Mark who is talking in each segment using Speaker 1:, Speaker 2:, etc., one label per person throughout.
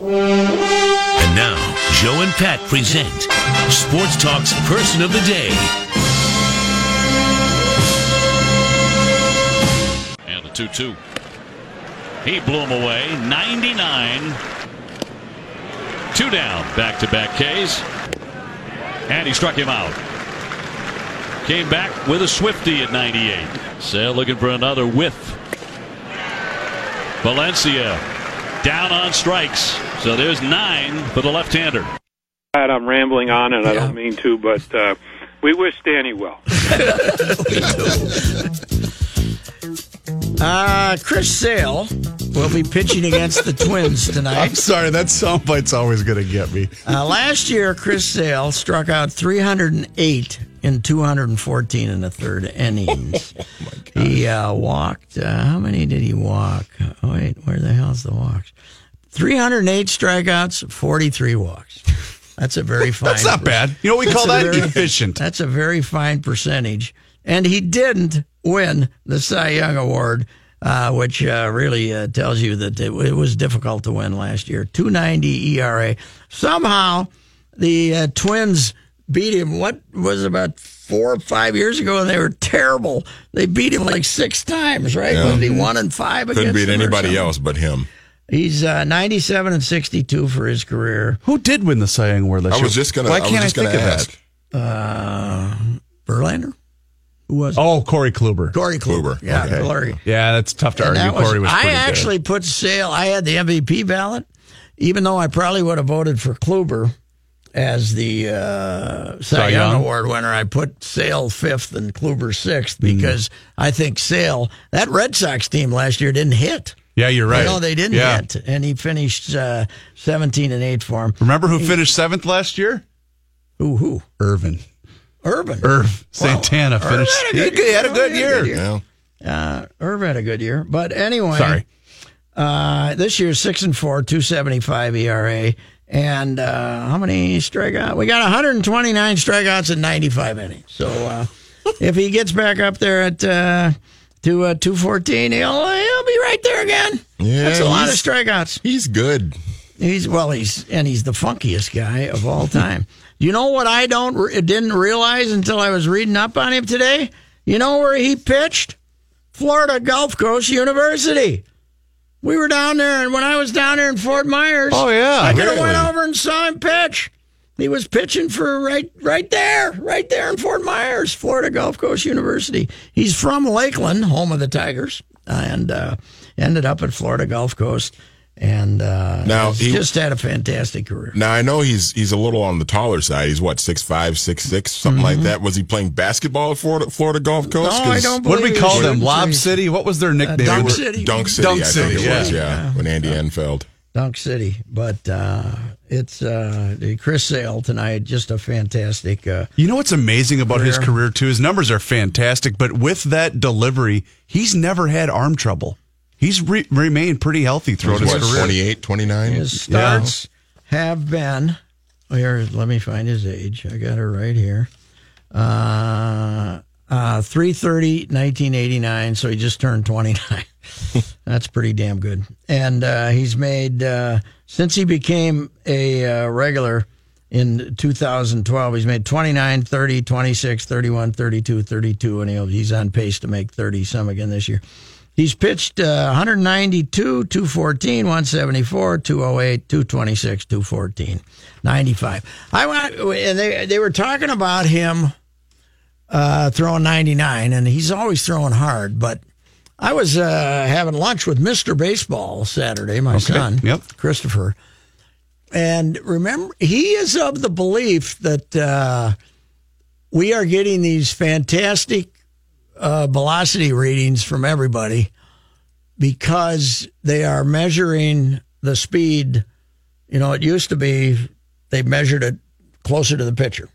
Speaker 1: And now, Joe and Pat present Sports Talk's Person of the Day.
Speaker 2: And the 2 2. He blew him away. 99. Two down. Back to back K's. And he struck him out. Came back with a Swifty at 98. Sale looking for another whiff. Valencia down on strikes. So there's nine for the left-hander.
Speaker 3: I'm rambling on, and I don't mean to, but uh, we wish Danny well.
Speaker 4: Uh, Chris Sale will be pitching against the Twins tonight.
Speaker 5: I'm sorry, that soundbite's always going to get me.
Speaker 4: Uh, last year, Chris Sale struck out 308 in 214 and a third innings. Oh he uh, walked. Uh, how many did he walk? Oh, wait, where the hell's the walks? 308 strikeouts, 43 walks. That's a very fine.
Speaker 5: That's not bad. You know we call that? Efficient.
Speaker 4: That's a very fine percentage. And he didn't win the Cy Young Award, uh, which uh, really uh, tells you that it, it, was difficult to win last year. 290 ERA. Somehow the uh, Twins beat him. What was about four or five years ago, and they were terrible. They beat him like six times, right?
Speaker 6: Yeah.
Speaker 4: Was he one and five?
Speaker 6: Couldn't beat
Speaker 4: against them or
Speaker 6: anybody else but him.
Speaker 4: He's uh, 97 and 62 for his career.
Speaker 5: Who did win the Cy Young Award last
Speaker 6: I
Speaker 5: year?
Speaker 6: was just gonna.
Speaker 5: Why can't I,
Speaker 6: just
Speaker 5: think
Speaker 6: gonna
Speaker 5: of
Speaker 6: ask.
Speaker 5: that?
Speaker 4: Uh, Verlander? Who was it?
Speaker 5: Oh, Corey Kluber.
Speaker 4: Corey Kluber.
Speaker 6: Kluber.
Speaker 4: Yeah,
Speaker 6: Okay.
Speaker 4: Corey.
Speaker 5: Yeah, that's tough to
Speaker 4: And
Speaker 5: argue.
Speaker 4: was-
Speaker 5: Corey was
Speaker 4: I
Speaker 5: pretty
Speaker 4: actually put Sale. I had the MVP ballot, even though I probably would have voted for Kluber as the uh, Cy Young? Award winner. I put Sale fifth and Kluber sixth
Speaker 5: Mm.
Speaker 4: because I think Sale that Red Sox team last year didn't hit.
Speaker 5: Yeah, you're right.
Speaker 4: You know they didn't
Speaker 5: yeah.
Speaker 4: hit, and he finished uh, seventeen and eight for him.
Speaker 5: Remember who finished seventh last year?
Speaker 4: Who? Who?
Speaker 5: Ervin.
Speaker 4: Ervin.
Speaker 5: Erv Santana
Speaker 4: Erv
Speaker 5: finished.
Speaker 4: had a good
Speaker 5: he had a good
Speaker 4: He had a good
Speaker 5: year.
Speaker 4: year.
Speaker 6: Yeah.
Speaker 4: Uh, Erv had a good year, but anyway.
Speaker 5: Sorry.
Speaker 4: Uh, this year, six and four, two seventy five ERA, and uh, how many strikeouts? We got one hundred and twenty nine strikeouts in ninety five innings. So uh, if he gets back up there at uh, to uh, two fourteen, he'll he'll be right there again.
Speaker 6: Yeah,
Speaker 4: That's a lot of strikeouts.
Speaker 6: He's good.
Speaker 4: He's well, he's and he's the funkiest guy of all time. you know what I don't didn't realize until I was reading up on him today. You know where he pitched? Florida Gulf Coast University. We were down there, and when I was down there in Fort Myers,
Speaker 5: Oh, yeah.
Speaker 4: I could have went over and saw him pitch. He was pitching for right, right there, right there in Fort Myers, Florida Gulf Coast University. He's from Lakeland, home of the Tigers, and uh, ended up at Florida Gulf Coast, and uh,
Speaker 6: Now,
Speaker 4: has
Speaker 6: he-
Speaker 4: just had a fantastic career.
Speaker 6: Now I know he's he's a little on the taller side. He's what six five, six six, something like that. Was he playing basketball at Florida, Florida Gulf Coast?
Speaker 4: Mm-hmm. No, I
Speaker 6: 'Cause
Speaker 4: don't
Speaker 5: What did we call them?
Speaker 4: was.
Speaker 5: Lob City? What was their nickname?
Speaker 4: Dunk
Speaker 5: They were-
Speaker 4: City.
Speaker 6: Dunk City,
Speaker 5: Dunk
Speaker 6: I think
Speaker 5: City,
Speaker 6: it was.
Speaker 5: yeah.
Speaker 6: Yeah, when Andy Enfield.
Speaker 4: Dunk City, but uh, it's uh, the Chris Sale tonight. Just a fantastic. Uh,
Speaker 5: You know what's amazing about his
Speaker 4: Career.
Speaker 5: career too? His numbers are fantastic, but with that delivery, he's never had arm trouble. He's re- remained pretty healthy throughout
Speaker 6: He's
Speaker 5: his
Speaker 6: what,
Speaker 5: career.
Speaker 6: 28, 29?
Speaker 4: his starts have been. oh, Here, let me find his age. I got it right here. Uh, uh, 330, 1989. So he just turned 29. That's pretty damn good. And uh, he's made, uh, since he became a uh, regular in 2012, he's made 29, 30, 26, 31, 32, 32, and he'll, he's on pace to make 30 some again this year. He's pitched uh, 192, 214, 174, 208, 226, 214, 95. I went, and they they were talking about him uh, throwing 99, and he's always throwing hard. But I was uh, having lunch with Mister Baseball Saturday, my son,
Speaker 5: Yep.
Speaker 4: Christopher, and remember he is of the belief that uh, we are getting these fantastic uh, velocity readings from everybody because they are measuring the speed. You know, it used to be they measured it closer to the pitcher,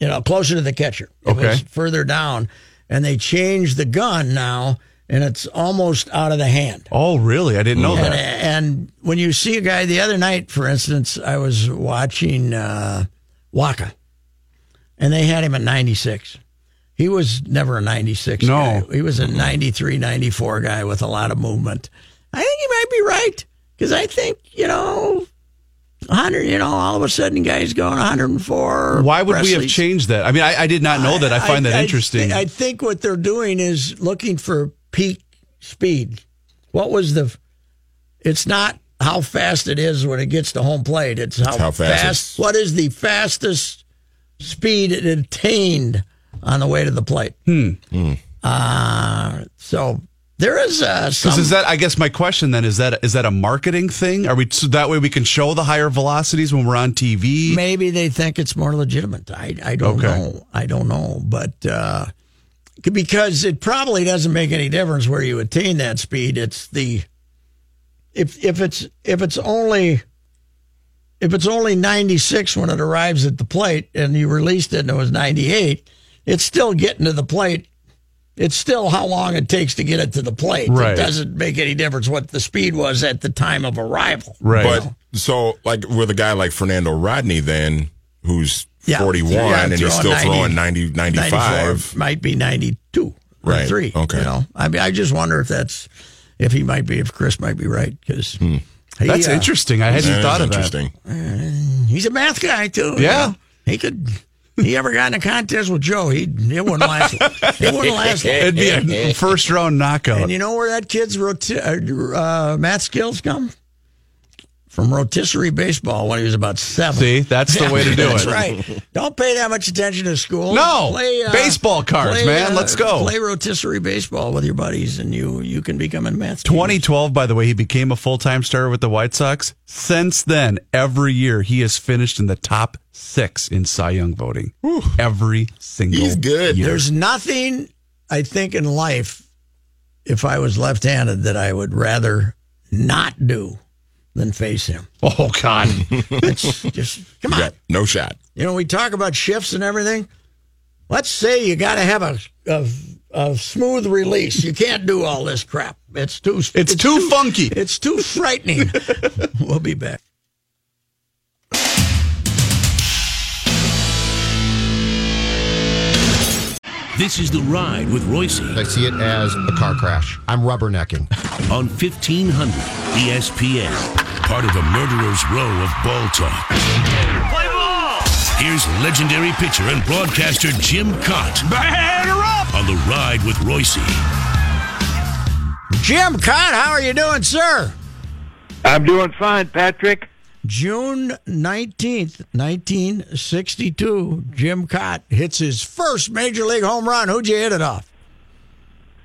Speaker 4: you know, closer to the catcher. It
Speaker 5: Okay.
Speaker 4: was further down, and they changed the gun now, and it's almost out of the hand.
Speaker 5: Oh, really? I didn't know
Speaker 4: And,
Speaker 5: that.
Speaker 4: and when you see a guy the other night, for instance, I was watching uh, Wacha, and they had him at 96. He was never a 96
Speaker 5: No.
Speaker 4: guy. He was a 93, 94 guy with a lot of movement. I think he might be right because I think, you know, 100, you know, all of a sudden guys going 104.
Speaker 5: Why would we have changed that? I mean, I, I did not know that. I find that
Speaker 4: I
Speaker 5: interesting.
Speaker 4: thi- I think what they're doing is looking for peak speed. What was the? It's not how fast it is when it gets to home plate. It's how,
Speaker 6: how fast
Speaker 4: fast.
Speaker 6: it's-
Speaker 4: What is the fastest speed it attained on the way to the plate? Hmm. Uh, so there is uh, some.
Speaker 5: Because is that? I guess my question then is that is that a marketing thing? Are we so that way we can show the higher velocities when we're on TV?
Speaker 4: Maybe they think it's more legitimate. I, I don't
Speaker 5: Okay.
Speaker 4: know. I don't know. But uh, because it probably doesn't make any difference where you attain that speed. It's the if if it's if it's only if it's only 96 when it arrives at the plate and you released it and it was 98, it's still getting to the plate. It's still how long it takes to get it to the plate.
Speaker 5: Right.
Speaker 4: It doesn't make any difference what the speed was at the time of arrival.
Speaker 5: Right.
Speaker 6: But so, like with a guy like Fernando Rodney, then who's
Speaker 4: Yeah.
Speaker 6: 41
Speaker 4: Yeah,
Speaker 6: and he's still
Speaker 4: 90,
Speaker 6: throwing 90, 95.
Speaker 4: might be 92
Speaker 6: Right.
Speaker 4: 3
Speaker 6: Okay.
Speaker 4: you know i mean i just wonder if that's if he might be if chris might be right because hmm.
Speaker 5: That's uh, interesting. I hadn't
Speaker 6: That
Speaker 5: thought
Speaker 6: is
Speaker 5: of that.
Speaker 6: interesting.
Speaker 4: Uh, he's a math guy too you
Speaker 5: Yeah.
Speaker 4: know? he could he ever got in a contest with joe he it wouldn't last it wouldn't last long.
Speaker 5: It'd be a first round knockout.
Speaker 4: and you know where that kid's roti- uh, uh, math skills come from rotisserie baseball when he was about seven
Speaker 5: See, that's the way to do it.
Speaker 4: That's right. Don't pay that much attention to school.
Speaker 5: No. Uh, baseball cards, man. Uh, Let's go.
Speaker 4: Play rotisserie baseball with your buddies, and you you can become a math.
Speaker 5: 2012, by the way, he became a full time starter with the White Sox. Since then, every year he has finished in the top six in Cy Young voting. Every single
Speaker 6: He's good.
Speaker 5: year.
Speaker 4: There's nothing I think in life, if I was left-handed, that I would rather not do than face him.
Speaker 5: oh, God.
Speaker 4: It's just come on.
Speaker 6: no shot.
Speaker 4: You know, we talk about shifts and everything. Let's say you got to have a, a a smooth release. You can't do all this crap. It's too.
Speaker 5: It's too funky.
Speaker 4: It's too frightening. we'll be back.
Speaker 1: This is The Ride with Reusse
Speaker 7: I see it as a car crash. I'm rubbernecking.
Speaker 1: on 1500 ESPN. Part of the Murderer's Row of Ball Talk. Play ball! Here's legendary pitcher and broadcaster Jim Kaat. Batter up! On The Ride with Reusse.
Speaker 4: Jim Kaat, how are you doing, sir?
Speaker 3: I'm doing fine, Patrick.
Speaker 4: June 19th, 1962, Jim Kaat hits his first major league home run. Who'd you hit it off?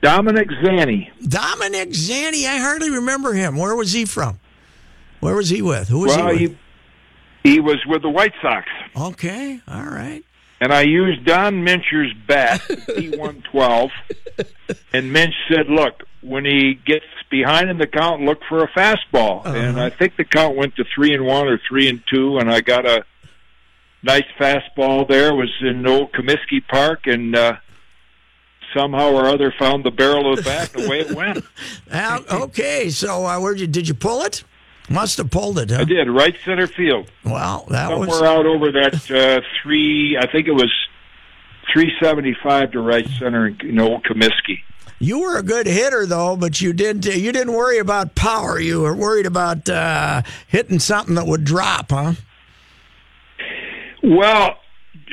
Speaker 3: Dominic Zanni.
Speaker 4: Dominic Zanni. I hardly remember him. Where was he from? Where was he with? Who was
Speaker 3: Well,
Speaker 4: he with?
Speaker 3: he, he was with the White Sox.
Speaker 4: Okay, all right.
Speaker 3: And I used Don Mincher's bat, P112. and Minch said, look, when he gets behind in the count, look for a fastball. And I think the count went to three and one or three and two, and I got a nice fastball there. It was in old Comiskey Park, and uh, somehow or other found the barrel of the bat, and away it went.
Speaker 4: Okay, so uh, where did you did you pull it? Must have pulled it. Huh?
Speaker 3: I did, right center field.
Speaker 4: Wow, that
Speaker 3: somewhere
Speaker 4: was somewhere
Speaker 3: out over that uh, three. I think it was three seventy five to right center in, old Comiskey.
Speaker 4: you were a good hitter though, but you didn't you didn't worry about power. You were worried about uh, hitting something that would drop, huh?
Speaker 3: Well,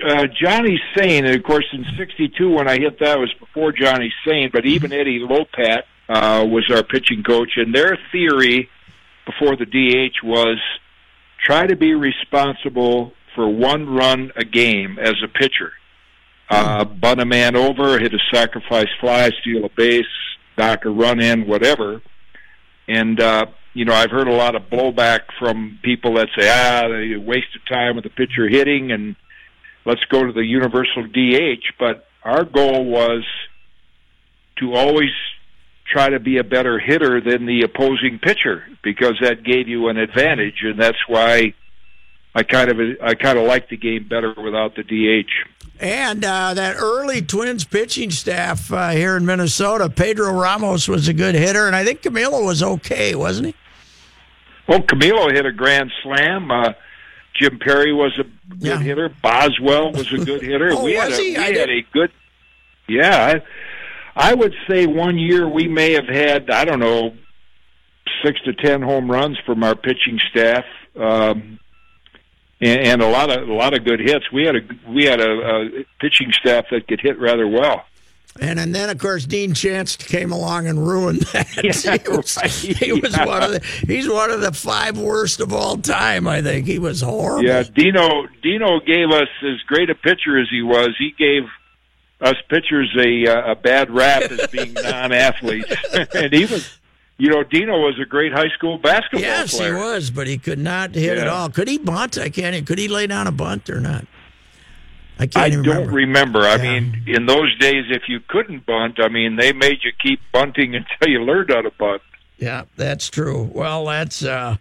Speaker 3: uh, Johnny Sain, and of course, in '62 when I hit that was before Johnny Sain, but even Eddie Lopat uh, was our pitching coach, and their theory before the DH was try to be responsible for one run a game as a pitcher. Uh, bunt a man over, hit a sacrifice fly, steal a base, dock a run in, whatever. And uh, you know, I've heard a lot of blowback from people that say, ah, they wasted time with the pitcher hitting, and let's go to the universal DH. But our goal was to always try to be a better hitter than the opposing pitcher because that gave you an advantage, and that's why I kind of I kind of like the game better without the DH.
Speaker 4: And uh, that early Twins pitching staff uh, here in Minnesota, Pedro Ramos was a good hitter, and I think Camilo was okay, wasn't he?
Speaker 3: Well, Camilo hit a grand slam. Uh, Jim Perry was a good
Speaker 4: Yeah.
Speaker 3: hitter. Boswell was a good hitter.
Speaker 4: Oh,
Speaker 3: we had, a,
Speaker 4: he?
Speaker 3: we
Speaker 4: I
Speaker 3: had
Speaker 4: didn't-
Speaker 3: a good. Yeah, I, would say one year we may have had I don't know six to ten home runs from our pitching staff, um, and, and a lot of a lot of good hits. We had a we had a, a pitching staff that could hit rather well.
Speaker 4: And, and then, of course, Dean Chance came along and ruined that.
Speaker 3: Yeah,
Speaker 4: he was,
Speaker 3: right.
Speaker 4: he was
Speaker 3: Yeah.
Speaker 4: one of the, he's one of the five worst of all time. I think he was horrible.
Speaker 3: Yeah, Dino Dino gave us as great a pitcher as he was. He gave us pitchers a uh, a bad rap as being non-athletes, and even you know, Dino was a great high school basketball
Speaker 4: Yes,
Speaker 3: player.
Speaker 4: Yes, he was, but he could not hit at all. Could he bunt? I can't. Could he lay down a bunt or not? I can't
Speaker 3: I
Speaker 4: even
Speaker 3: don't
Speaker 4: remember.
Speaker 3: remember. I mean, in those days, if you couldn't bunt, I mean, they made you keep bunting until you learned how to bunt.
Speaker 4: Yeah, that's true. Well, that's uh,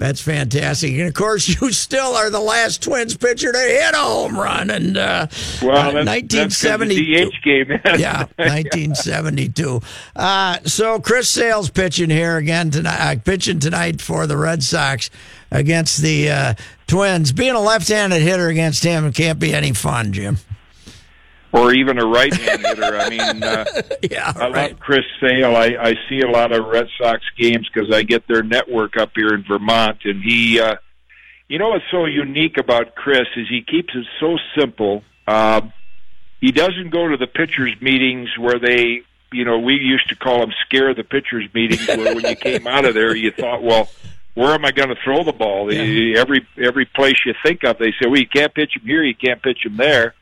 Speaker 4: that's fantastic, and of course, you still are the last Twins pitcher to hit a home run, and uh,
Speaker 3: Well,
Speaker 4: uh,
Speaker 3: that's, that's 'cause the
Speaker 4: 1972.
Speaker 3: DH game.
Speaker 4: yeah, 1972. Uh, so Chris Sale's pitching here again tonight. Uh, pitching tonight for the Red Sox against the uh, Twins. Being a left-handed hitter against him can't be any fun, Jim.
Speaker 3: Or even a right-hand hitter. I mean. Uh,
Speaker 4: Yeah,
Speaker 3: I
Speaker 4: right.
Speaker 3: love Chris Sale. I, I see a lot of Red Sox games because I get their network up here in Vermont, and he, uh, you know, what's so unique about Chris is he keeps it so simple. Uh, he doesn't go to the pitchers' meetings where they, you know, we used to call them scare the pitchers meetings, where when you came out of there, you thought, well. Where am I going to throw the ball? The- Every every place you think of, they say, "Well, you can't pitch him here, you can't pitch him there."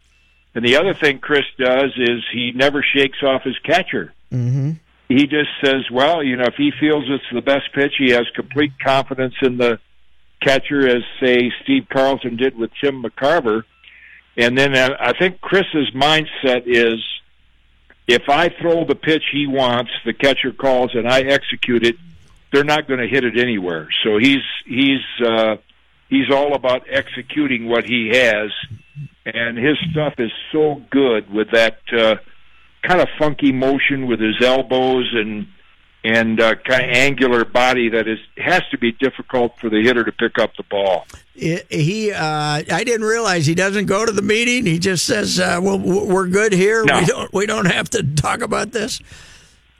Speaker 3: And the other thing Chris does is he never shakes off his catcher.
Speaker 4: Mm-hmm.
Speaker 3: He just says, well, you know, if he feels it's the best pitch, he has complete confidence in the catcher, as say Steve Carlton did with Tim McCarver. And then uh, I think Chris's mindset is, if I throw the pitch he wants, the catcher calls, and I execute it, they're not going to hit it anywhere. So he's he's uh, he's all about executing what he has, and his stuff is so good with that uh, kind of funky motion with his elbows and and uh, kind of angular body that is has to be difficult for the hitter to pick up the ball.
Speaker 4: He, uh, I didn't realize he doesn't go to the meeting. He just says, uh, "Well, we're good here.
Speaker 3: No.
Speaker 4: We don't, we don't have to talk about this."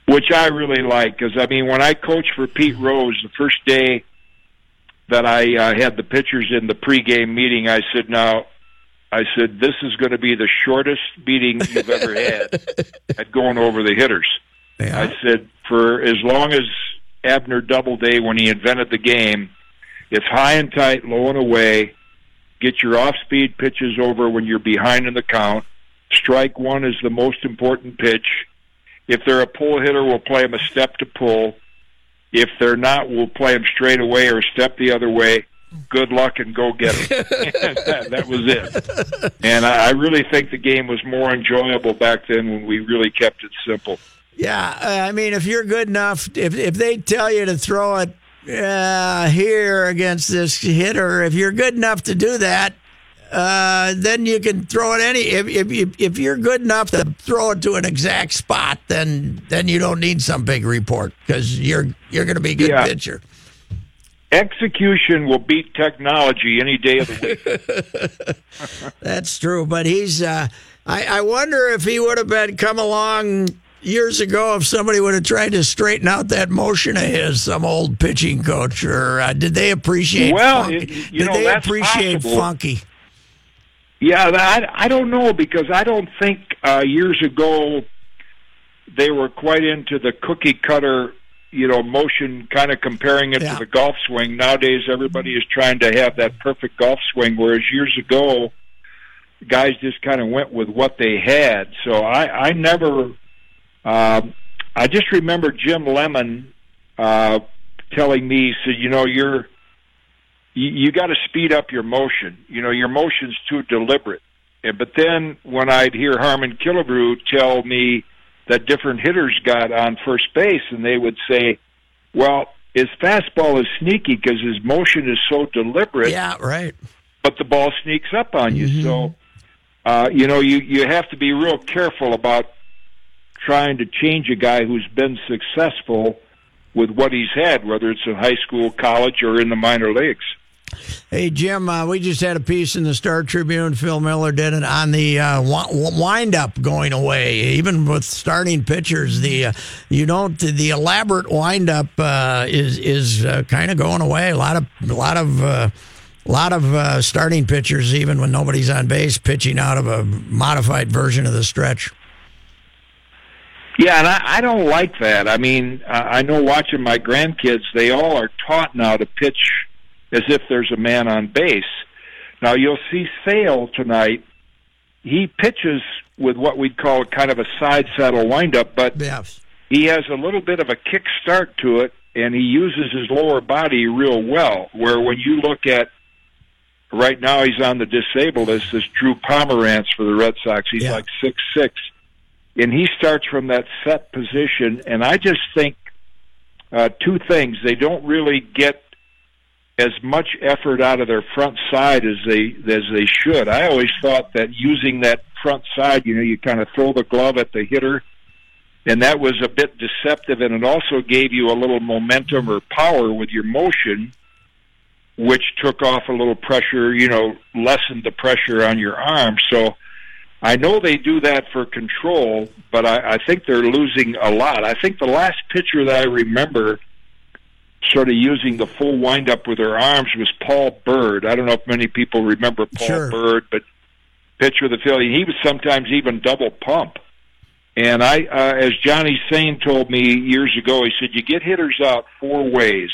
Speaker 3: which I really like because I mean when I coached for Pete Rose the first day that I uh, had the pitchers in the pregame meeting, I said, "Now, I said this is going to be the shortest meeting you've ever had at going over the hitters."
Speaker 4: Yeah.
Speaker 3: I said, "For as long as Abner Doubleday, when he invented the game, it's high and tight, low and away. Get your off-speed pitches over when you're behind in the count. Strike one is the most important pitch." If they're a pull hitter, we'll play them a step to pull. If they're not, we'll play them straight away or step the other way. Good luck and go get it. that, that was it. And I, I really think the game was more enjoyable back then when we really kept it simple.
Speaker 4: Yeah, uh, I mean, if you're good enough, if if they tell you to throw it uh, here against this hitter, if you're good enough to do that, uh, then you can throw it any. If, if if if you're good enough to throw it to an exact spot, then then you don't need some big report because you're you're going to be a good
Speaker 3: Yeah.
Speaker 4: pitcher.
Speaker 3: Execution will beat technology any day of the week.
Speaker 4: That's true, but he's. Uh, I I wonder if he would have been come along years ago if somebody would have tried to straighten out that motion of his, some old pitching coach, or uh, did they appreciate?
Speaker 3: Well,
Speaker 4: funky?
Speaker 3: it- you
Speaker 4: did
Speaker 3: know,
Speaker 4: they
Speaker 3: that's
Speaker 4: appreciate
Speaker 3: possible.
Speaker 4: funky?
Speaker 3: Yeah, I, I don't know because I don't think uh, years ago they were quite into the cookie cutter, you know, motion, kind of comparing it
Speaker 4: Yeah.
Speaker 3: to the golf swing. Nowadays, everybody is trying to have that perfect golf swing, whereas years ago, guys just kind of went with what they had. So I, I never, um, I just remember Jim Lemon uh, telling me, so you know, you're you, you got to speed up your motion. You know, your motion's too deliberate. And, but then when I'd hear Harmon Killebrew tell me that different hitters got on first base, and they would say, "Well, his fastball is sneaky because his motion is so deliberate,
Speaker 4: Yeah, right.
Speaker 3: but the ball sneaks up on you." So, uh, you know, you you have to be real careful about trying to change a guy who's been successful with what he's had, whether it's in high school, college, or in the minor leagues.
Speaker 4: Hey Jim, uh, we just had a piece in the Star Tribune. Phil Miller did it on the uh, wind up going away. Even with starting pitchers, the uh, you don't the elaborate wind up uh, is is uh, kind of going away. A lot of a lot of. Uh, a lot of starting pitchers, even when nobody's on base, pitching out of a modified version of the stretch.
Speaker 3: Yeah, and I, I don't like that. I mean, I know watching my grandkids, they all are taught now to pitch as if there's a man on base. Now you'll see Sale tonight. He pitches with what we'd call kind of a side saddle windup, but
Speaker 4: Yes.
Speaker 3: he has a little bit of a kick start to it, and he uses his lower body real well. Where when you look at right now, he's on the disabled list. This Drew Pomeranz for the Red Sox. He's
Speaker 4: Yeah.
Speaker 3: like six six, and he starts from that set position. And I just think uh, two things: they don't really get as much effort out of their front side as they as they should. I always thought that using that front side, you know, you kind of throw the glove at the hitter and that was a bit deceptive and it also gave you a little momentum or power with your motion which took off a little pressure you know lessened the pressure on your arm so i know they do that for control but i, I think they're losing a lot i think the last pitcher that i remember sort of using the full windup with their arms was Paul Byrd i don't know if many people remember paul
Speaker 4: Sure.
Speaker 3: Byrd but pitcher of the field he was sometimes even double pump and I, uh, as Johnny Sain told me years ago, he said, you get hitters out four ways.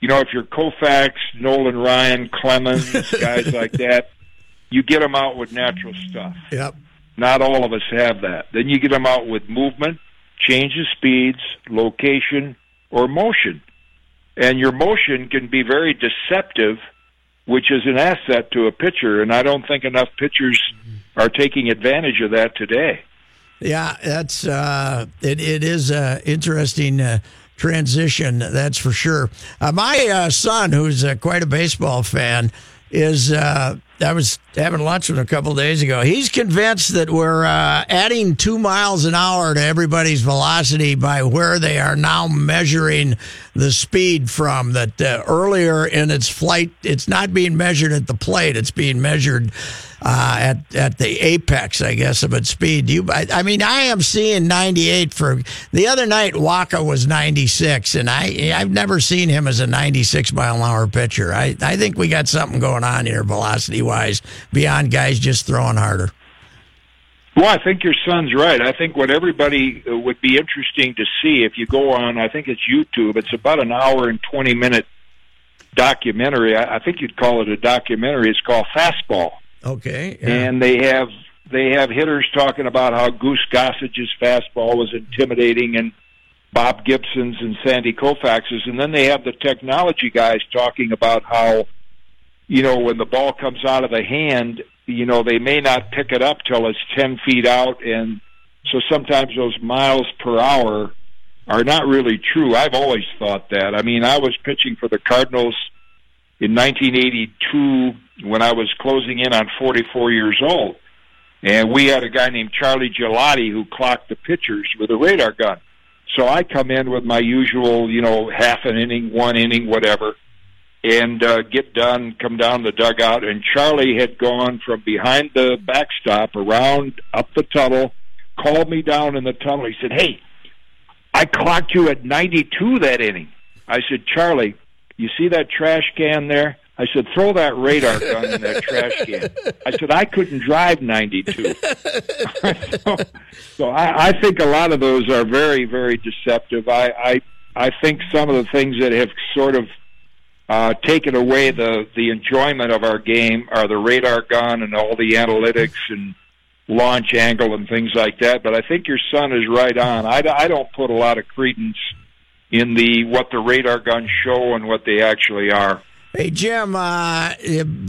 Speaker 3: You know, if you're Koufax, Nolan Ryan, Clemens, guys like that, you get them out with natural stuff.
Speaker 4: Yep.
Speaker 3: Not all of us have that. Then you get them out with movement, change of speeds, location, or motion. And your motion can be very deceptive, which is an asset to a pitcher. And I don't think enough pitchers are taking advantage of that today.
Speaker 4: Yeah, that's uh, it. It is a interesting uh, transition, that's for sure. Uh, my uh, son, who's uh, quite a baseball fan, is. I was having lunch with him a couple days ago. He's convinced that we're uh, adding two miles an hour to everybody's velocity by where they are now measuring the speed from. That uh, earlier in its flight, it's not being measured at the plate; it's being measured uh, at at the apex, I guess, of its speed. You, I, I mean, I am seeing 98 for the other night. Wacha was 96, and I I've never seen him as a 96 mile an hour pitcher. I I think we got something going on here, velocity wise, beyond guys just throwing harder.
Speaker 3: Well, I think your son's right. I think what everybody uh, would be interesting to see if you go on, I think it's YouTube. It's about an hour and twenty minute documentary. I, I think you'd call it a documentary. It's called Fastball,
Speaker 4: Okay, yeah.
Speaker 3: and they have they have hitters talking about how Goose Gossage's fastball was intimidating, and Bob Gibson's and Sandy Koufax's, and then they have the technology guys talking about how you know, when the ball comes out of the hand, you know, they may not pick it up till it's 10 feet out. And so sometimes those miles per hour are not really true. I've always thought that. I mean, I was pitching for the Cardinals in 1982 when I was closing in on 44 years old. And we had a guy named Charlie Gelati who clocked the pitchers with a radar gun. So I come in with my usual, you know, half an inning, one inning, whatever and uh, get done, come down the dugout. And Charlie had gone from behind the backstop around up the tunnel, called me down in the tunnel. He said, Hey, I clocked you at 92 that inning. I said, Charlie, you see that trash can there? I said, throw that radar gun in that trash can. I said, I couldn't drive 92. so so I, I think a lot of those are very, very deceptive. I, I, I think some of the things that have sort of uh, taken away the, the enjoyment of our game are the radar gun and all the analytics and launch angle and things like that. But I think your son is right on. I, I don't put a lot of credence in the what the radar guns show and what they actually are.
Speaker 4: Hey Jim, uh,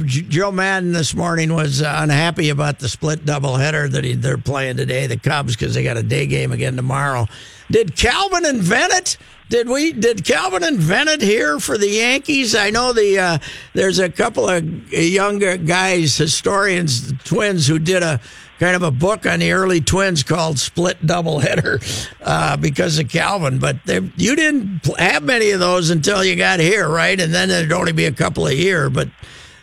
Speaker 4: Joe Maddon this morning was uh, unhappy about the split doubleheader that he, they're playing today, the Cubs, because they got a day game again tomorrow. Did Calvin invent it? Did we? Did Calvin invent it here for the Yankees? I know the uh, there's a couple of younger guys, historians, twins, who did a kind of a book on the early Twins called Split Doubleheader uh, because of Calvin. But you didn't have many of those until you got here, right? And then it'd only be a couple a year. But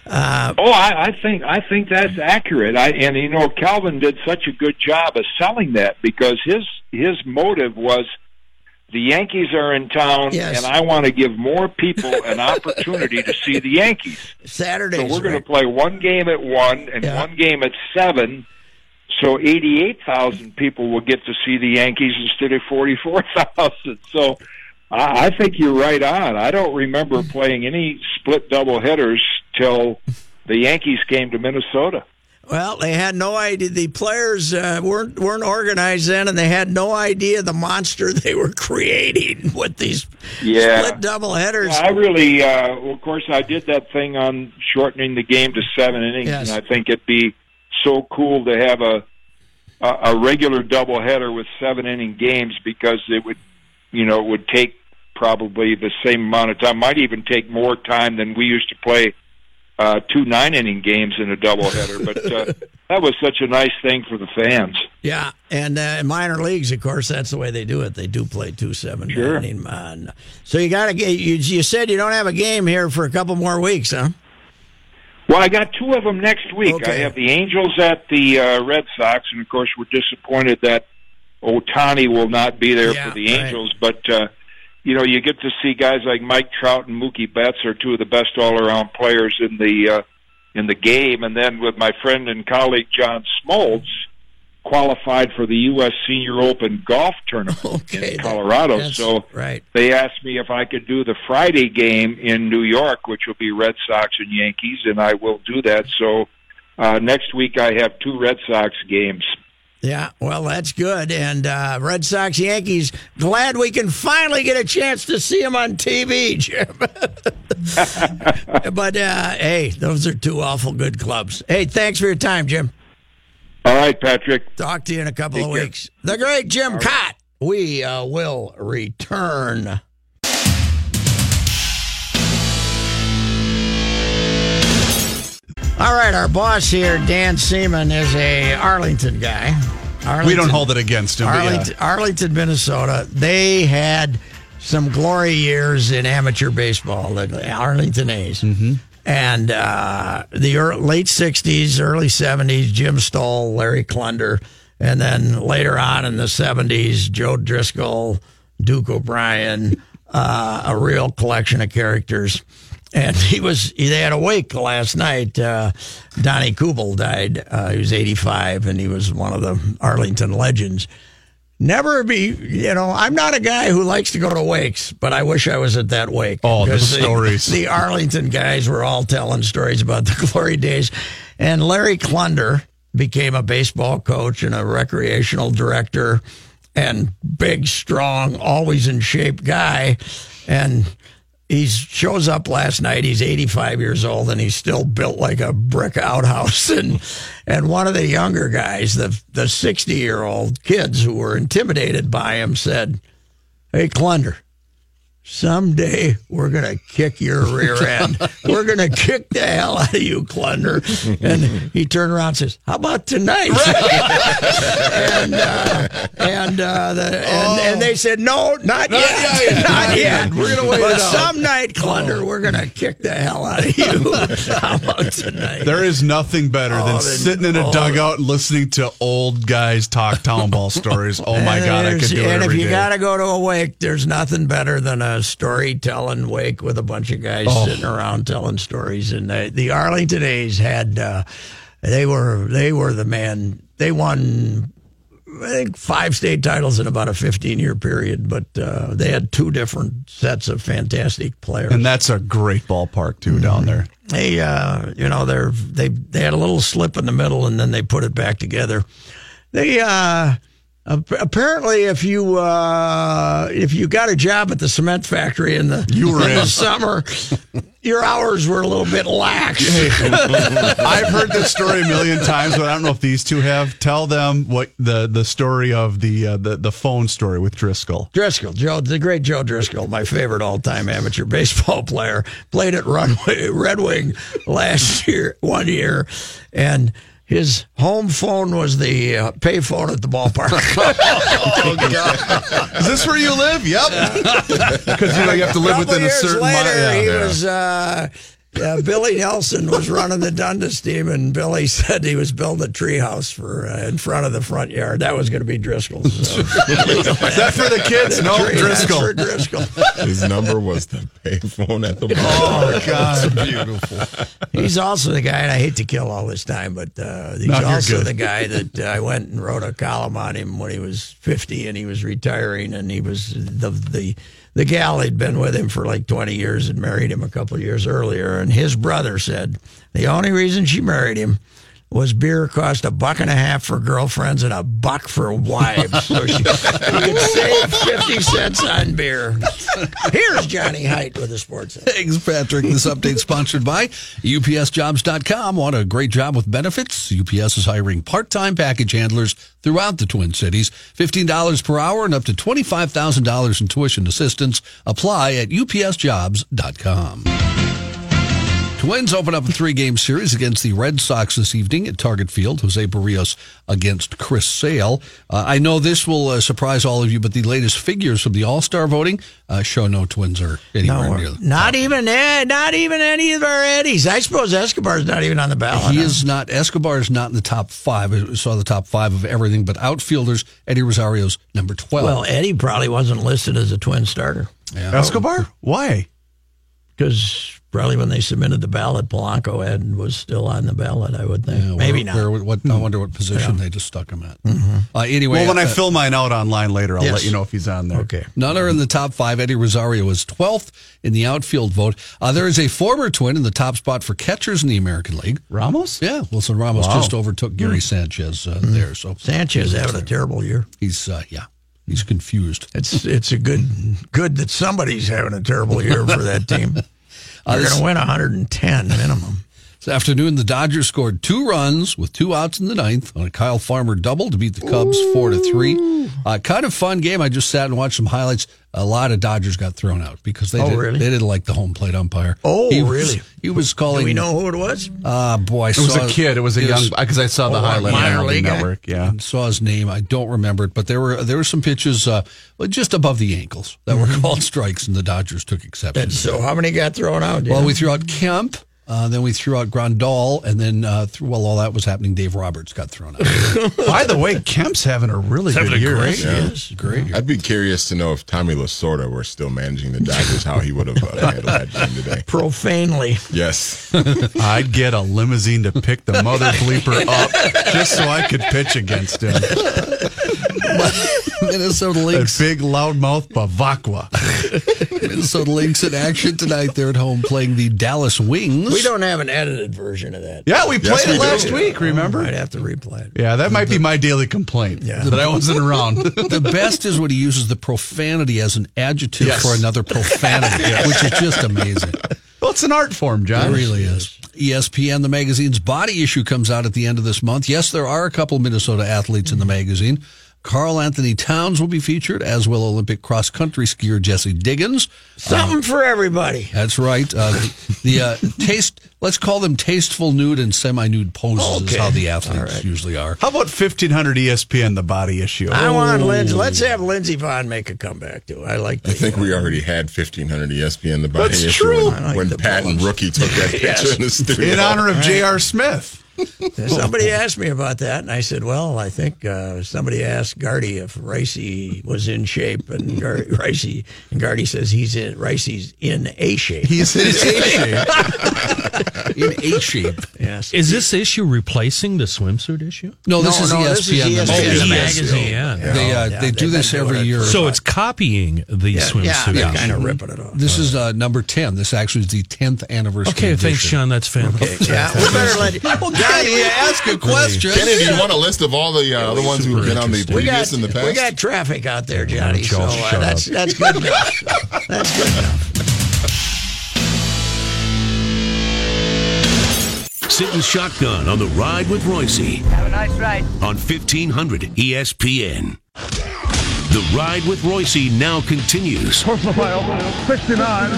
Speaker 4: uh,
Speaker 3: oh, I, I think I think that's accurate. I, and you know, Calvin did such a good job of selling that because his his motive was the Yankees are in town,
Speaker 4: yes.
Speaker 3: and I want to give more people an opportunity to see the Yankees.
Speaker 4: Saturday.
Speaker 3: So we're going
Speaker 4: right.
Speaker 3: to play one game at one and
Speaker 4: Yeah.
Speaker 3: one game at seven. So eighty-eight thousand people will get to see the Yankees instead of forty-four thousand. So I, I think you're right on. I don't remember playing any split double headers till the Yankees came to Minnesota.
Speaker 4: Well, they had no idea. The players uh, weren't weren't organized then, and they had no idea the monster they were creating with these
Speaker 3: Yeah.
Speaker 4: split double headers.
Speaker 3: I really, uh, well, of course, I did that thing on shortening the game to seven innings,
Speaker 4: Yes.
Speaker 3: and I think it'd be so cool to have a a, a regular doubleheader with seven inning games because it would, you know, it would take probably the same amount of time. Might even take more time than we used to play uh, two nine inning games in a doubleheader. but uh, that was such a nice thing for the fans.
Speaker 4: Yeah, and uh, in minor leagues, of course, that's the way they do it. They do play two seven
Speaker 3: Sure.
Speaker 4: inning. Man. So you got to get. You, you said you don't have a game here for a couple more weeks, huh?
Speaker 3: Well, I got two of them next week.
Speaker 4: Okay.
Speaker 3: I have the Angels at the uh, Red Sox, and of course, we're disappointed that Ohtani will not be there
Speaker 4: Yeah,
Speaker 3: for the
Speaker 4: right.
Speaker 3: Angels. But uh, you know, you get to see guys like Mike Trout and Mookie Betts are two of the best all-around players in the uh, in the game. And then with my friend and colleague John Smoltz, qualified for the U.S. Senior Open golf tournament
Speaker 4: Okay,
Speaker 3: in Colorado.
Speaker 4: that's-
Speaker 3: so
Speaker 4: right.
Speaker 3: they asked me if I could do the Friday game in New York, which will be Red Sox and Yankees, and I will do that. So uh, next week I have two Red Sox games.
Speaker 4: Yeah, well, that's good. And uh, Red Sox Yankees, glad we can finally get a chance to see them on TV, Jim. but uh, hey, those are two awful good clubs. Hey, thanks for your time, Jim.
Speaker 3: All right, Patrick.
Speaker 4: Talk to you in a couple
Speaker 3: Take
Speaker 4: of
Speaker 3: care.
Speaker 4: weeks. The great Jim Kaat. We uh, will return. All right, our boss here, Dan Seaman, is a Arlington guy. Arlington,
Speaker 5: We don't hold it against him. but yeah.
Speaker 4: Arlington, Arlington, Minnesota. They had some glory years in amateur baseball, the Arlington A's. Mm-hmm. And uh, the ear late 60s, early 70s, Jim Stoll, Larry Clunder. And then later on in the 70s, Joe Driscoll, Duke O'Brien, uh, a real collection of characters. And he was, they had a wake last night. Uh, Donnie Kubel died. Uh, he was 85, and he was one of the Arlington legends. Never be, you know, I'm not a guy who likes to go to wakes, but I wish I was at that wake.
Speaker 5: Oh, the stories.
Speaker 4: The Arlington guys were all telling stories about the glory days. And Larry Clunder became a baseball coach and a recreational director and big, strong, always in shape guy. And he shows up last night. He's 85 years old and he's still built like a brick outhouse. And and one of the younger guys, the the 60 year old kids who were intimidated by him, said, "Hey, Clunder." Someday we're gonna kick your rear end. we're gonna kick the hell out of you, Clunder. And he turned around and says, "How about tonight?" and uh, and, uh, the, and and they said, "No, not, yet, not yet.
Speaker 5: We're gonna wait
Speaker 4: But some night, Clunder, we're gonna kick the hell out of you. How about tonight?"
Speaker 5: There is nothing better
Speaker 4: Oh,
Speaker 5: than
Speaker 4: the-
Speaker 5: sitting in a
Speaker 4: oh.
Speaker 5: dugout listening to old guys talk town ball stories. Oh my god, I
Speaker 4: there's-
Speaker 5: could do it
Speaker 4: And if you
Speaker 5: day.
Speaker 4: got to go to a wake, there's nothing better than a storytelling wake with a bunch of guys sitting around telling stories. And the, the Arlington A's had uh, they were they were the man. They won. I think five state titles in about a 15 year period, but uh, they had two different sets of fantastic players.
Speaker 5: And that's a great ballpark too down there.
Speaker 4: they uh you know they're they they had a little slip in the middle and then they put it back together they uh apparently if you uh if you got a job at the cement factory in the
Speaker 5: You were
Speaker 4: in the summer your hours were a little bit lax
Speaker 5: I've heard this story a million times, but I don't know if these two have. Tell them what the the story of the uh, the the phone story with Driscoll.
Speaker 4: Driscoll, Joe, the great Joe Driscoll, my favorite all-time amateur baseball player, played at Runway, Red Wing last year, one year, and his home phone was the uh, pay phone at the ballpark.
Speaker 5: Is this where you live? Yep. Because you know you have to live within a
Speaker 4: years
Speaker 5: certain
Speaker 4: later,
Speaker 5: mile.
Speaker 4: he
Speaker 5: Yeah.
Speaker 4: was uh, uh, Billy Nelson was running the Dundas team, and Billy said he was building a treehouse for uh, in front of the front yard. That was going to be Driscoll's. So.
Speaker 5: Is that for the kids? No,
Speaker 4: Tree, that's
Speaker 5: Driscoll.
Speaker 4: for Driscoll.
Speaker 6: His number was the payphone at the bar.
Speaker 5: Oh God, beautiful.
Speaker 4: He's also the guy, and I hate to kill all this time, but uh, he's
Speaker 5: No,
Speaker 4: also the guy that uh, I went and wrote a column on him when he was 50 and he was retiring, and he was the the the gal had been with him for like 20 years and married him a couple years earlier, and his brother said the only reason she married him. Was beer cost a buck and a half for girlfriends and a buck for wives, so she, she could save fifty cents on beer. Here's Johnny Heidt with the sports.
Speaker 8: Thanks, Patrick. This update sponsored by UPSJobs.com. Want a great job with benefits? UPS is hiring part-time package handlers throughout the Twin Cities. $15 per hour and up to $25,000 in tuition assistance. Apply at UPSJobs.com. Twins open up a three-game series against the Red Sox this evening at Target Field. Jose Berrios against Chris Sale. Uh, I know this will uh, surprise all of you, but the latest figures from the All-Star voting uh, show no Twins are anywhere
Speaker 4: No,
Speaker 8: near. the
Speaker 4: not even not even any of our Eddies. I suppose Escobar's not even on the ballot.
Speaker 8: He
Speaker 4: huh?
Speaker 8: is not. Escobar is not in the top five. I saw the top five of everything, but outfielders, Eddie Rosario's number twelve.
Speaker 4: Well, Eddie probably wasn't listed as a twin starter Yeah.
Speaker 5: Escobar? Why?
Speaker 4: because probably when they submitted the ballot, Polanco had was still on the ballot. I would think.
Speaker 8: Yeah, where-
Speaker 4: Maybe not.
Speaker 8: where- what, I wonder what position they just stuck him at. Uh, anyway,
Speaker 5: Well, when I
Speaker 8: uh,
Speaker 5: fill mine out online later, I'll
Speaker 4: Yes.
Speaker 5: let you know if he's on there.
Speaker 4: okay.
Speaker 8: None are in the top five. Eddie Rosario is 12th in the outfield vote. Uh, there is a former twin in the top spot for catchers in the American League.
Speaker 5: Ramos?
Speaker 8: Yeah, Wilson Ramos
Speaker 5: Wow.
Speaker 8: just overtook Gary Sanchez uh, there. So
Speaker 4: Sanchez having a terrible year.
Speaker 8: he's, uh, yeah, he's confused.
Speaker 4: It's it's a good good that somebody's having a terrible year for that team. They're going to win 110 minimum.
Speaker 8: This afternoon, the Dodgers scored two runs with two outs in the ninth on a Kyle Farmer double to beat the Cubs four to three. Uh, kind of fun game. I just sat and watched some highlights. A lot of Dodgers got thrown out because they
Speaker 4: Oh,
Speaker 8: did,
Speaker 4: really?
Speaker 8: they didn't like the home plate umpire.
Speaker 4: Oh,
Speaker 8: He was-
Speaker 4: really?
Speaker 8: He was
Speaker 4: Do
Speaker 8: calling.
Speaker 4: we know who it was?
Speaker 8: Uh, boy, I
Speaker 5: It was
Speaker 8: saw
Speaker 5: a kid. It was a young because I saw the
Speaker 4: Oh,
Speaker 5: highlight on
Speaker 4: minor league?
Speaker 5: Network. Yeah.
Speaker 8: saw his name. I don't remember it, but there were there were some pitches uh, just above the ankles that were called strikes, and the Dodgers took exception.
Speaker 4: And so how many got thrown out?
Speaker 8: Well,
Speaker 4: Yeah.
Speaker 8: we threw out Kemp, uh, then we threw out Grandal, and then uh, th- while all that was happening, Dave Roberts got thrown out.
Speaker 5: By the way, Kemp's having a really
Speaker 8: Having
Speaker 5: good
Speaker 8: a
Speaker 5: year.
Speaker 8: great
Speaker 5: Yeah.
Speaker 8: year. Great.
Speaker 6: I'd be curious to know if Tommy Lasorda were still managing the Dodgers, how he would have uh, handled that game today.
Speaker 4: profanely.
Speaker 6: Yes.
Speaker 5: I'd get a limousine to pick the mother bleeper up just so I could pitch against him.
Speaker 8: Minnesota
Speaker 5: That
Speaker 8: Lynx.
Speaker 5: big loudmouth Bevacqua.
Speaker 8: Minnesota Lynx in action tonight. They're at home playing the Dallas Wings.
Speaker 4: We don't have an edited version of that.
Speaker 5: Yeah, we played
Speaker 6: Yes, we
Speaker 5: it
Speaker 6: do.
Speaker 5: last week, oh, remember?
Speaker 4: I'd have to replay it.
Speaker 5: Yeah, that might be my daily complaint.
Speaker 4: Yeah.
Speaker 5: That I wasn't around.
Speaker 8: the best is when he uses the profanity as an adjective
Speaker 5: Yes.
Speaker 8: for another profanity, which is just amazing.
Speaker 5: well, it's an art form, John.
Speaker 8: It really is. ESPN, the magazine's body issue comes out at the end of this month. Yes, there are a couple Minnesota athletes in the magazine. Karl Anthony Towns will be featured, as will Olympic cross country skier Jessie Diggins.
Speaker 4: Something for everybody.
Speaker 8: That's right. Uh, the the uh, taste, let's call them tasteful nude and semi nude poses, is
Speaker 4: Okay.
Speaker 8: how the athletes usually are.
Speaker 5: How about 1500 ESPN, the body issue?
Speaker 4: I want Lindsay. Let's have Lindsey Vonn make a comeback too. I like.
Speaker 6: I
Speaker 4: The,
Speaker 6: think we already had 1500 ESPN the body
Speaker 5: That's
Speaker 6: issue
Speaker 5: true.
Speaker 6: when,
Speaker 4: like
Speaker 6: when
Speaker 4: the
Speaker 6: Pat and. Rookie took that picture
Speaker 4: Yes.
Speaker 6: in the studio.
Speaker 5: In honor of J.R. Smith.
Speaker 4: Somebody asked me about that, and I said, "Well, I think uh, somebody asked Gardy if Ricey was in shape, and Gar- Ricey and Gardy says he's in Ricey's in a shape.
Speaker 5: He's in A shape.
Speaker 8: in A shape.
Speaker 4: Yes.
Speaker 9: Is this issue replacing the swimsuit issue?
Speaker 8: No, this is E
Speaker 4: no,
Speaker 8: ESPN.
Speaker 4: this is
Speaker 8: the
Speaker 4: ESPN,
Speaker 8: magazine.
Speaker 4: the
Speaker 9: magazine, yeah.
Speaker 8: They uh,
Speaker 4: Yeah,
Speaker 8: they do
Speaker 4: they've
Speaker 8: this every
Speaker 4: it
Speaker 8: year.
Speaker 9: So it's copying the
Speaker 4: yeah,
Speaker 9: swimsuit.
Speaker 4: yeah, kind of ripping it off.
Speaker 8: This is uh, number ten. This actually is the tenth anniversary.
Speaker 9: Okay, thanks,
Speaker 8: edition.
Speaker 9: Sean. That's fantastic.
Speaker 4: Yeah, we better let.
Speaker 8: Well, Johnny, ask a question.
Speaker 6: Kenny, do you want a list of all the uh, the ones who've been on the
Speaker 9: interesting.
Speaker 4: We
Speaker 6: previous
Speaker 4: got,
Speaker 6: in the past?
Speaker 4: we got traffic out there, Johnny. So uh, that's that's good enough. That's good enough.
Speaker 1: Sitting shotgun on the ride with Reusse
Speaker 10: Have a nice ride.
Speaker 1: on E 1500 ESPN. The ride with Reusse now continues.
Speaker 11: Personal foul, 69,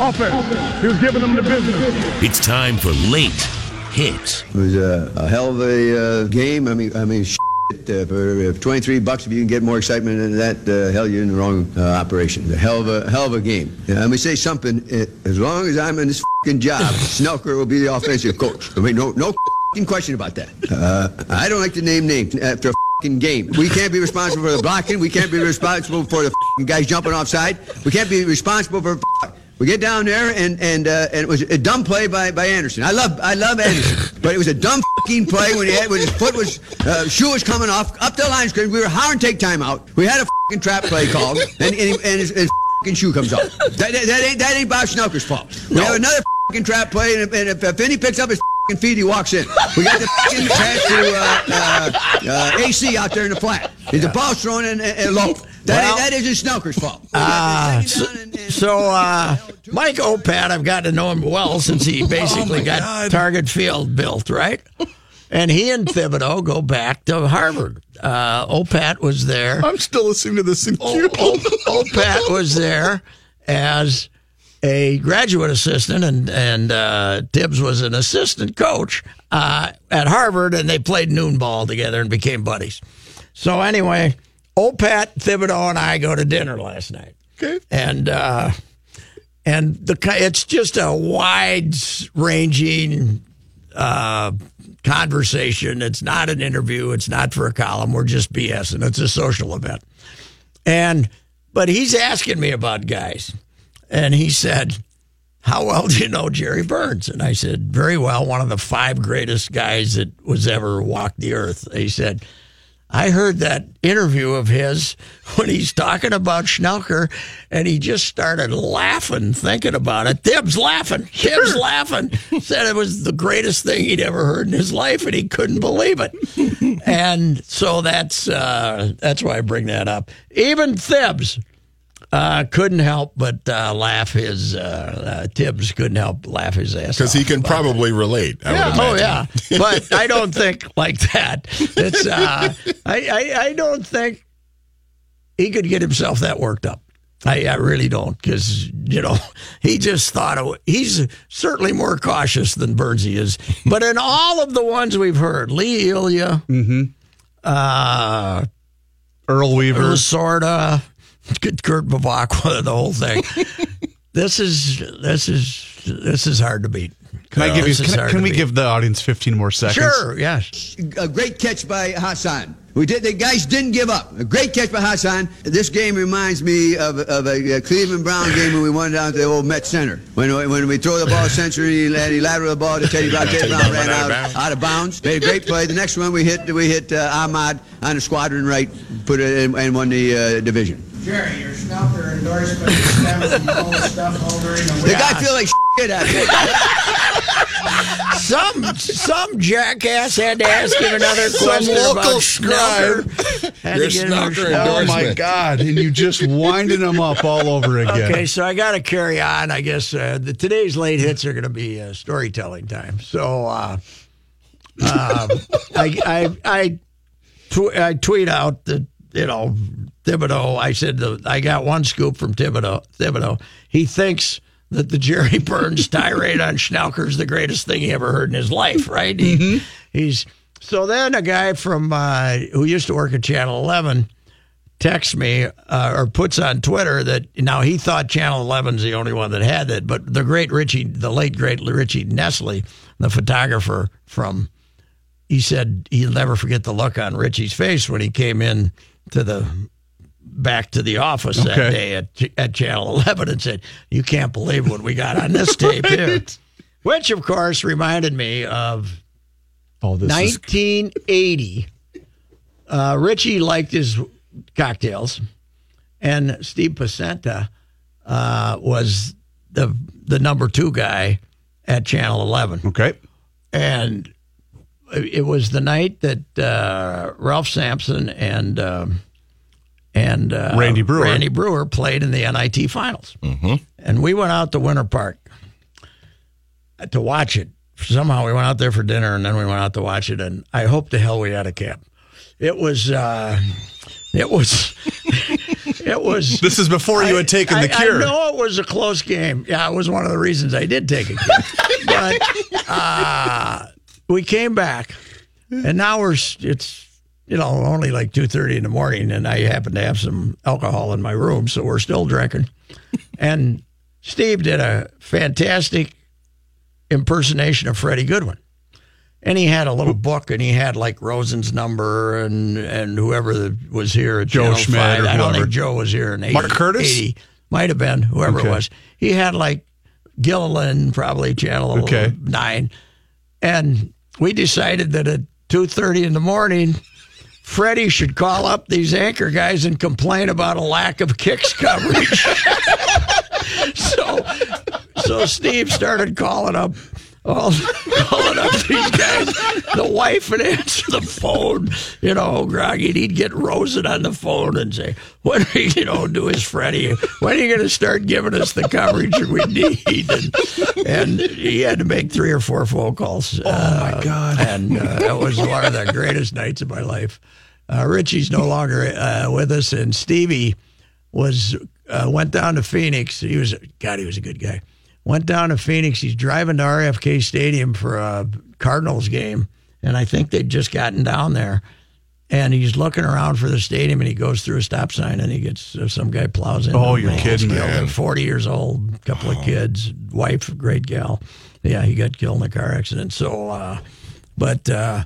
Speaker 11: offense. He was giving them the business.
Speaker 1: It's time for late hits.
Speaker 12: It was a, a hell of a uh, game. I mean, I mean, shit, uh, for, for 23 bucks, if you can get more excitement than that, uh, hell, you're in the wrong uh, operation. A hell of a hell of a game. Yeah, let me say something. Uh, as long as I'm in this fing job, Schnelker will be the offensive coach. I mean, no, no question about that. Uh, I don't like to name names after a game. We can't be responsible for the blocking. We can't be responsible for the guys jumping offside. We can't be responsible for. We get down there and and uh, and it was a dumb play by, by Anderson. I love I love Anderson, but it was a dumb fucking play when he had when his foot was uh, shoe was coming off up the line screen. We were howling take timeout. We had a fucking trap play called, and and, he- and his, his fucking shoe comes off. That, that, that ain't that ain't Bob Schnelker's fault. We have another fucking trap play, and if, and if, if Finney picks up his fucking feet, he walks in. We got the fucking pass to uh, uh, uh, AC out there in the flat. The ball's thrown in, in, in low. That,
Speaker 4: Well-
Speaker 12: that isn't Schnelker's fault.
Speaker 4: Ah, so, so uh, Mike Opat, I've got to know him well since he basically got Target Field built, right? And he and Thibodeau go back to Harvard. Uh, Opat was there.
Speaker 5: I'm still listening to this in
Speaker 4: O-
Speaker 5: queue.
Speaker 4: O- Opat was there as a graduate assistant, and and uh, Tibbs was an assistant coach uh, at Harvard, and they played noon ball together and became buddies. So anyway, Opat, Thibodeau, and I go to dinner last night.
Speaker 5: Okay.
Speaker 4: and uh, and the it's just a wide ranging uh, conversation. It's not an interview. It's not for a column. We're just BS, and It's a social event. And but he's asking me about guys, and he said, "How well do you know Jerry Burns?" And I said, "Very well. One of the five greatest guys that was ever walked the earth." He said. I heard that interview of his when he's talking about Schnelker, and he just started laughing thinking about it. Tibbs laughing, Tibbs laughing. Said it was the greatest thing he'd ever heard in his life, and he couldn't believe it. and so that's uh, that's why I bring that up. Even Tibbs uh, couldn't help but uh, laugh his uh, uh, Tibbs couldn't help laugh his ass
Speaker 6: Because he can
Speaker 4: about
Speaker 6: probably relate. I
Speaker 4: yeah,
Speaker 6: would
Speaker 4: oh yeah, but I don't think like that. It's uh, I, I I don't think he could get himself that worked up. I, I really don't because you know he just thought of, he's certainly more cautious than Burnsy is. But in all of the ones we've heard, Lee Elia, uh,
Speaker 5: Earl Weaver.
Speaker 4: Lasorda, Kurt Bevacqua, the whole thing. this is this is this is hard to beat.
Speaker 5: Can I give you? Can,
Speaker 4: hard
Speaker 5: can we
Speaker 4: beat.
Speaker 5: give the audience 15 more seconds?
Speaker 4: Sure, yes.
Speaker 12: a great catch by Hassan. We did. The guys didn't give up. A great catch by Hassan. This game reminds me of, of a, Cleveland Brown game when we went down to the old Met Center. When when we throw the ball century, he, he lateral the ball to Teddy Brown. Teddy Brown ran out, out of bounds. Made a great play. The next one we hit we hit uh, Ahmad on the squadron right, put it in, and won the uh, division.
Speaker 13: Jerry, your Schnelker endorsement is stemming from all the stuff over in the
Speaker 12: The guy feel like shit out there.
Speaker 4: Some some jackass had to ask him another
Speaker 5: Some
Speaker 4: question
Speaker 5: local
Speaker 4: about
Speaker 5: scribe.
Speaker 4: Schnelker. Had
Speaker 6: Your
Speaker 4: to get him a
Speaker 6: Schnelker
Speaker 4: Schnelker.
Speaker 5: Oh my God! And you just winding them up all over again.
Speaker 4: Okay, so I got to carry on. I guess uh, the, today's late hits are going to be uh, storytelling time. So uh, um, I I I, tw- I tweet out that you know Thibodeau. I said I got one scoop from Thibodeau. Thibodeau. He thinks that the Jerry Burns tirade on Schnelker is the greatest thing he ever heard in his life. Right? He, He's so then a guy from uh, who used to work at Channel Eleven texts me uh, or puts on Twitter that now he thought Channel 11's the only one that had it, but the great Richie, the late great Richie Nestle, the photographer from he said he'll never forget the look on Richie's face when he came in to the back to the office that day at, at Channel 11 and said, "You can't believe what we got on this tape here," which of course reminded me of
Speaker 5: Oh, this is
Speaker 4: 1980. Uh, Richie liked his cocktails, and Steve Pacenta uh, was the the number two guy at Channel 11.
Speaker 5: okay.
Speaker 4: And it was the night that uh, Ralph Sampson and um, and uh,
Speaker 5: Randy Breuer.
Speaker 4: Randy Breuer played in the NIT finals, mm-hmm. and we went out to Winter Park to watch it. Somehow we went out there for dinner, and then we went out to watch it. And I hope to hell we had a cab. It was, uh, it was, it was.
Speaker 5: This is before you had taken the cure.
Speaker 4: I know it was a close game. Yeah, it was one of the reasons I did take a cure. but uh, we came back, and now we're it's you know only like two thirty in the morning, and I happen to have some alcohol in my room, so we're still drinking. And Steve did a fantastic impersonation of Freddie Goodwin. And he had a little book, and he had like Rosen's number and and whoever was here at
Speaker 5: Joe
Speaker 4: Channel
Speaker 5: Schmidt
Speaker 4: 5.
Speaker 5: or
Speaker 4: I don't
Speaker 5: whoever.
Speaker 4: think Joe was here in 80,
Speaker 5: Mark Curtis?
Speaker 4: 80. Might have been whoever
Speaker 5: Okay.
Speaker 4: it was. He had like Gilliland, probably Channel
Speaker 5: Okay.
Speaker 4: 9. And we decided that at 2.30 in the morning, Freddie should call up these anchor guys and complain about a lack of kicks coverage. so, so Steve started calling up, all, calling up these guys. The wife would answer the phone, you know, groggy. and He'd get Rosen on the phone and say, "When are you, you know, do his Freddie? When are you going to start giving us the coverage we need?" And, and he had to make three or four phone calls. Oh my
Speaker 5: God!
Speaker 4: And uh, that was one of the greatest nights of my life. Uh, Richie's no longer uh, with us, and Stevie was uh, went down to Phoenix. He was God, he was a good guy. Went down to Phoenix. He's driving to RFK Stadium for a Cardinals game, and I think they'd just gotten down there. And he's looking around for the stadium, and he goes through a stop sign, and he gets uh, some guy plows in.
Speaker 5: Oh, you're kidding,
Speaker 4: killed.
Speaker 5: man.
Speaker 4: Forty years old, couple of kids, wife, great gal. Yeah, he got killed in a car accident. So, uh, but uh,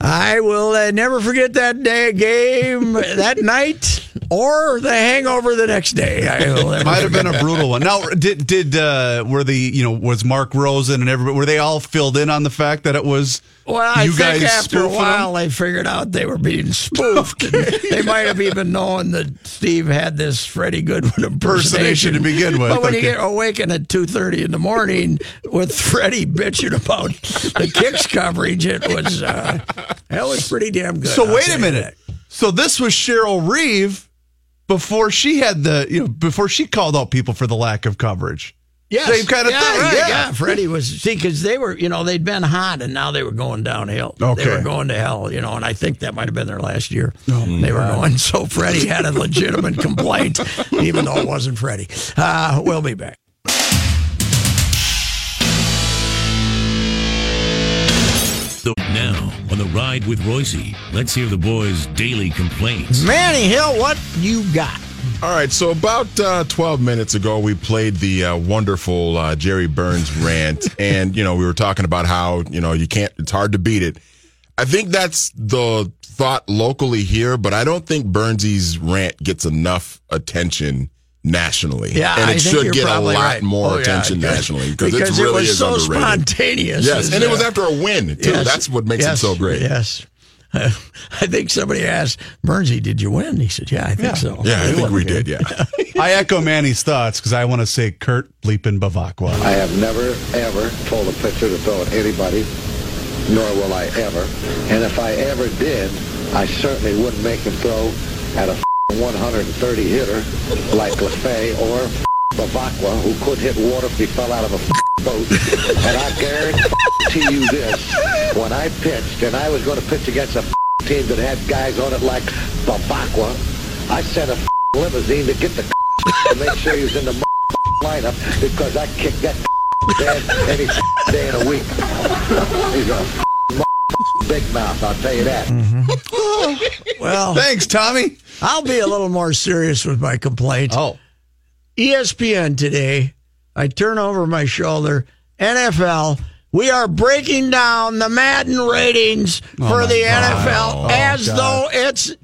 Speaker 4: I will uh, never forget that day game that night or the hangover the next day. I
Speaker 5: Might have been a brutal one. Now, did did uh, were the you know was Mark Rosen and everybody were they all filled in on the fact that it was
Speaker 4: Well, I
Speaker 5: you
Speaker 4: think after a while
Speaker 5: them?
Speaker 4: they figured out they were being spoofed. And they might have even known that Steve had this Freddie Goodwin impersonation
Speaker 5: Impersonation to begin with,
Speaker 4: But when you
Speaker 5: okay.
Speaker 4: get awakened at two thirty in the morning with Freddie bitching about the kicks coverage, it was uh, that was pretty damn good.
Speaker 5: So
Speaker 4: I'll
Speaker 5: wait a
Speaker 4: you
Speaker 5: minute. So this was Cheryl Reeve before she had the you know before she called out people for the lack of coverage.
Speaker 4: Yes.
Speaker 5: Same kind of
Speaker 4: yeah,
Speaker 5: thing.
Speaker 4: right,
Speaker 5: yeah.
Speaker 4: yeah. Freddie was see because they were you know they'd been hot and now they were going downhill.
Speaker 5: Okay.
Speaker 4: They were going to hell, you know, and I think that might have been their last year.
Speaker 5: Oh,
Speaker 4: they were going. So Freddie had a legitimate complaint, even though it wasn't Freddie. Uh, we'll be back.
Speaker 1: The- now, on the ride with Royce, let's hear the boys' daily complaints.
Speaker 4: Manny Hill, what you got?
Speaker 6: All right, so about uh, 12 minutes ago, we played the uh, wonderful uh, Jerry Burns rant, and you know we were talking about how you know you can't. It's hard to beat it. I think that's the thought locally here, but I don't think Burnsy's rant gets enough attention nationally.
Speaker 4: Yeah,
Speaker 6: and it
Speaker 4: I think
Speaker 6: should get a lot
Speaker 4: right.
Speaker 6: more
Speaker 4: Oh, yeah,
Speaker 6: attention
Speaker 4: because-
Speaker 6: nationally because
Speaker 4: because
Speaker 6: it
Speaker 4: it
Speaker 6: really
Speaker 4: was
Speaker 6: is
Speaker 4: so
Speaker 6: underrated.
Speaker 4: spontaneous.
Speaker 6: Yes, and it was after a win too.
Speaker 4: Yes.
Speaker 6: That's what makes
Speaker 4: Yes.
Speaker 6: it so great.
Speaker 4: Yes. I think somebody asked Burnsy, "Did you win?" He said, "Yeah, I think
Speaker 5: Yeah.
Speaker 4: so."
Speaker 6: Yeah, I think we
Speaker 4: the
Speaker 6: did. Yeah.
Speaker 5: I echo Manny's thoughts because I want to say Kurt bleeping Bevacqua.
Speaker 10: I have never, ever told a pitcher to throw at anybody, nor will I ever. And if I ever did, I certainly wouldn't make him throw at a 130 hitter like LeFay or Bevacqua, who could hit water if he fell out of a boat. And I guarantee you this, when I pitched, and I was going to pitch against a team that had guys on it like Bevacqua, I sent a limousine to get the to make sure he was in the lineup because I kicked that dead any day in a week. He's a big mouth, I'll tell you that. Mm-hmm.
Speaker 4: Well,
Speaker 5: Thanks, Tommy.
Speaker 4: I'll be a little more serious with my complaint.
Speaker 5: Oh,
Speaker 4: ESPN today, I turn over my shoulder. NFL, We are breaking down the Madden ratings
Speaker 5: Oh
Speaker 4: for the
Speaker 5: God.
Speaker 4: NFL
Speaker 5: Oh,
Speaker 4: as
Speaker 5: God.
Speaker 4: though it's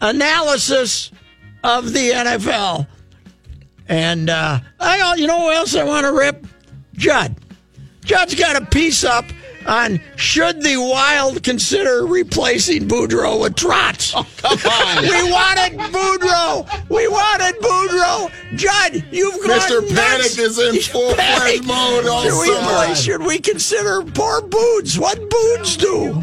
Speaker 4: analysis of the NFL. And uh, I, you know what else I want to rip? Judd. Judd's got a piece up on should the Wild consider replacing Boudreau with Trotz.
Speaker 6: Oh, come on.
Speaker 4: we wanted Boudreau. We wanted Boudreau. Judd, you've gone
Speaker 6: Mr.
Speaker 4: nuts.
Speaker 6: Panic is in full flash mode
Speaker 4: Should we, should we consider poor Boots? What Boots do?